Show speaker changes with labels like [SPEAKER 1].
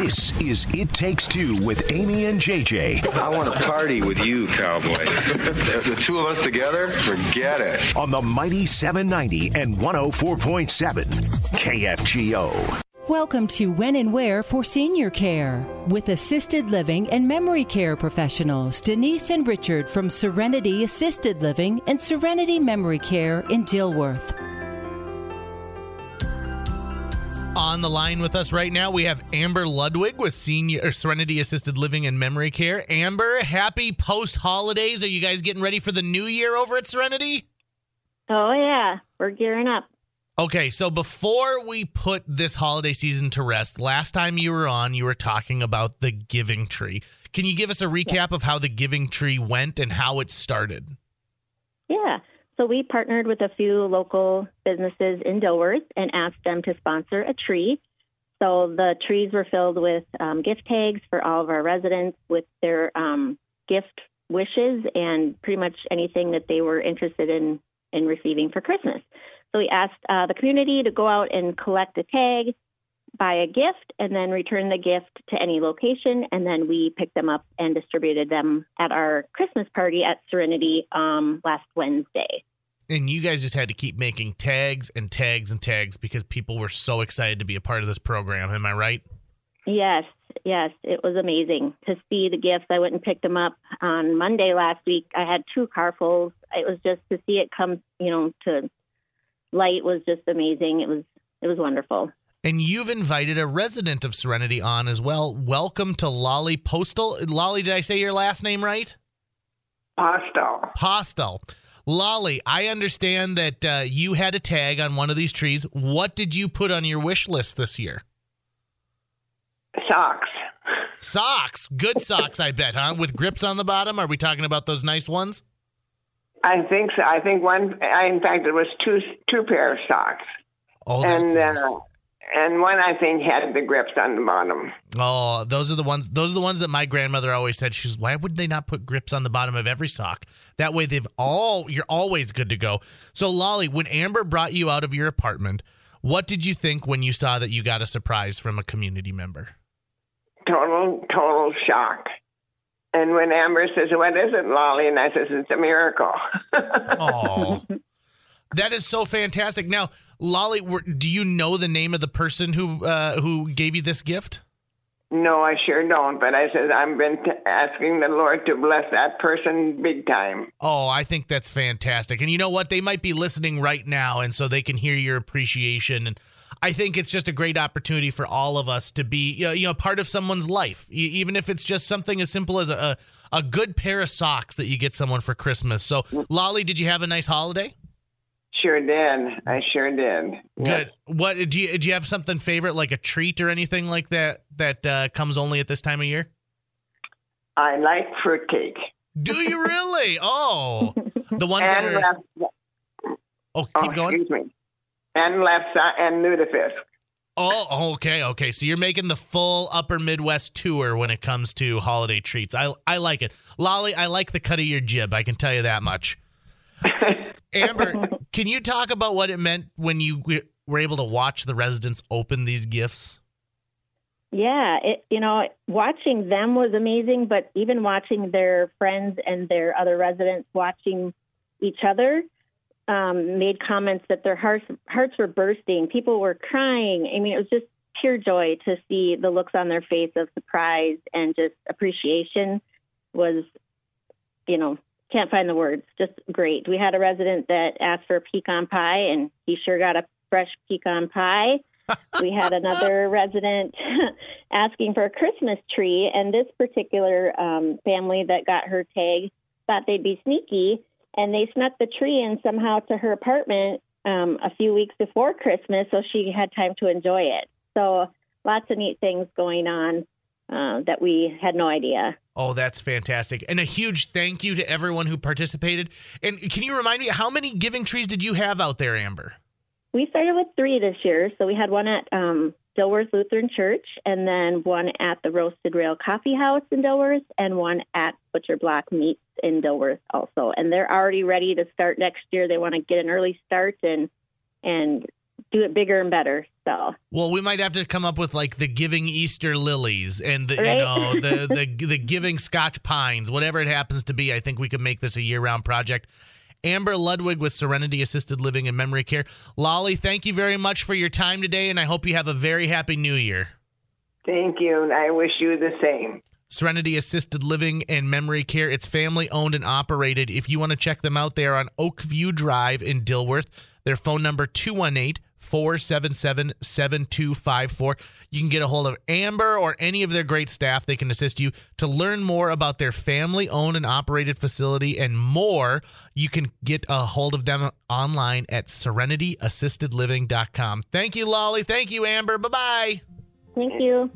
[SPEAKER 1] This is It Takes Two with Amy and JJ
[SPEAKER 2] I want to party with you, cowboy. the two of us together? Forget it.
[SPEAKER 1] on the Mighty 790 and 104.7 KFGO.
[SPEAKER 3] Welcome to When and Where for Senior Care with assisted living and memory care professionals Denise and Richard from Serenity Assisted Living and Serenity Memory Care in Dilworth.
[SPEAKER 4] On the line with us right now, we have Amber Ludwig with Senior Serenity Assisted Living and Memory Care. Amber, happy post holidays. Are you guys getting ready for the new year over at Serenity?
[SPEAKER 5] Oh yeah, we're gearing up.
[SPEAKER 4] Okay, so before we put this holiday season to rest, last time you were on, you were talking about the Giving Tree. Can you give us a recap of how the Giving Tree went and how it started?
[SPEAKER 5] Yeah. So we partnered with a few local businesses in Dilworth and asked them to sponsor a tree. So the trees were filled with um, gift tags for all of our residents with their um, gift wishes and pretty much anything that they were interested in in receiving for Christmas. So we asked uh, the community to go out and collect a tag, buy a gift, and then return the gift to any location. And then we picked them up and distributed them at our Christmas party at Serenity um, last Wednesday.
[SPEAKER 4] And you guys just had to keep making tags and tags and tags because people were so excited to be a part of this program. Am I right?
[SPEAKER 5] Yes, yes, it was amazing to see the gifts. I went and picked them up on Monday last week. I had two carfuls. It was just to see it come, you know, to light was just amazing. It was it was wonderful.
[SPEAKER 4] And you've invited a resident of Serenity on as well. Welcome to Lolly Postal. Lolly, did I say your last name right?
[SPEAKER 6] Postal.
[SPEAKER 4] Postal. Lolly, I understand that uh, you had a tag on one of these trees. What did you put on your wish list this year?
[SPEAKER 6] Socks.
[SPEAKER 4] Socks. Good socks, I bet, huh? With grips on the bottom. Are we talking about those nice ones?
[SPEAKER 6] I think so. I think one. I, in fact, it was two two pair of socks,
[SPEAKER 4] Oh, that's
[SPEAKER 6] and
[SPEAKER 4] nice.
[SPEAKER 6] uh, and one I think had the grips on the bottom.
[SPEAKER 4] Oh, those are the ones. Those are the ones that my grandmother always said. She's why would they not put grips on the bottom of every sock? That way, they've all. You're always good to go. So, Lolly, when Amber brought you out of your apartment, what did you think when you saw that you got a surprise from a community member?
[SPEAKER 6] Total total shock. And when Amber says, "What is it, Lolly?" and I says, "It's a miracle."
[SPEAKER 4] Oh, that is so fantastic. Now, Lolly, do you know the name of the person who uh, who gave you this gift?
[SPEAKER 6] no, I sure don't. But I said I've been t- asking the Lord to bless that person big time.
[SPEAKER 4] Oh, I think that's fantastic. And you know what? They might be listening right now, and so they can hear your appreciation. And I think it's just a great opportunity for all of us to be, you know, you know part of someone's life, even if it's just something as simple as a a good pair of socks that you get someone for Christmas. So, Lolly, did you have a nice holiday?
[SPEAKER 6] Sure did. I sure did.
[SPEAKER 4] Good. What do you do? You have something favorite, like a treat or anything like that, that uh, comes only at this time of year?
[SPEAKER 6] I like fruitcake.
[SPEAKER 4] Do you really? Oh, the ones that are.
[SPEAKER 6] lefse,
[SPEAKER 4] Oh,
[SPEAKER 6] oh,
[SPEAKER 4] keep going.
[SPEAKER 6] excuse me. And lefse and lutefisk.
[SPEAKER 4] Oh, okay, okay. So you're making the full Upper Midwest tour when it comes to holiday treats. I I like it, Lolly. I like the cut of your jib. I can tell you that much. Amber, can you talk about what it meant when you were able to watch the residents open these gifts?
[SPEAKER 5] Yeah, it, you know, watching them was amazing, but even watching their friends and their other residents watching each other um, made comments that their hearts hearts were bursting. People were crying. I mean, it was just pure joy to see the looks on their face of surprise and just appreciation. Was, you know, can't find the words. Just great. We had a resident that asked for a pecan pie, and he sure got a fresh pecan pie. we had another resident asking for a Christmas tree, and this particular um, family that got her tag thought they'd be sneaky, and they snuck the tree in somehow to her apartment um, a few weeks before Christmas, so she had time to enjoy it. So lots of neat things going on uh, that we had no idea.
[SPEAKER 4] Oh, that's fantastic. And a huge thank you to everyone who participated. And can you remind me, how many giving trees did you have out there, Amber?
[SPEAKER 5] We started with three this year. So we had one at um, Dilworth Lutheran Church, and then one at the Roasted Rail Coffee House in Dilworth, and one at Butcher Block Meats in Dilworth also. And they're already ready to start next year. They want to get an early start and and do it bigger and better. So
[SPEAKER 4] Well, we might have to come up with like the giving Easter lilies and the you
[SPEAKER 5] Right.
[SPEAKER 4] know the the the giving Scotch pines, whatever it happens to be. I think we could make this a year round project. Amber Ludwig with Serenity Assisted Living and Memory Care. Lolly, thank you very much for your time today, and I hope you have a very happy New Year.
[SPEAKER 6] Thank you, and I wish you the same.
[SPEAKER 4] Serenity Assisted Living and Memory Care. It's family owned and operated. If you want to check them out, they are on Oakview Drive in Dilworth. Their phone number 218 477 7254. You can get a hold of Amber or any of their great staff. They can assist you to learn more about their family owned and operated facility and more. You can get a hold of them online at serenityassistedliving.com. Thank you, Lolly. Thank you, Amber. Bye bye.
[SPEAKER 5] thank you.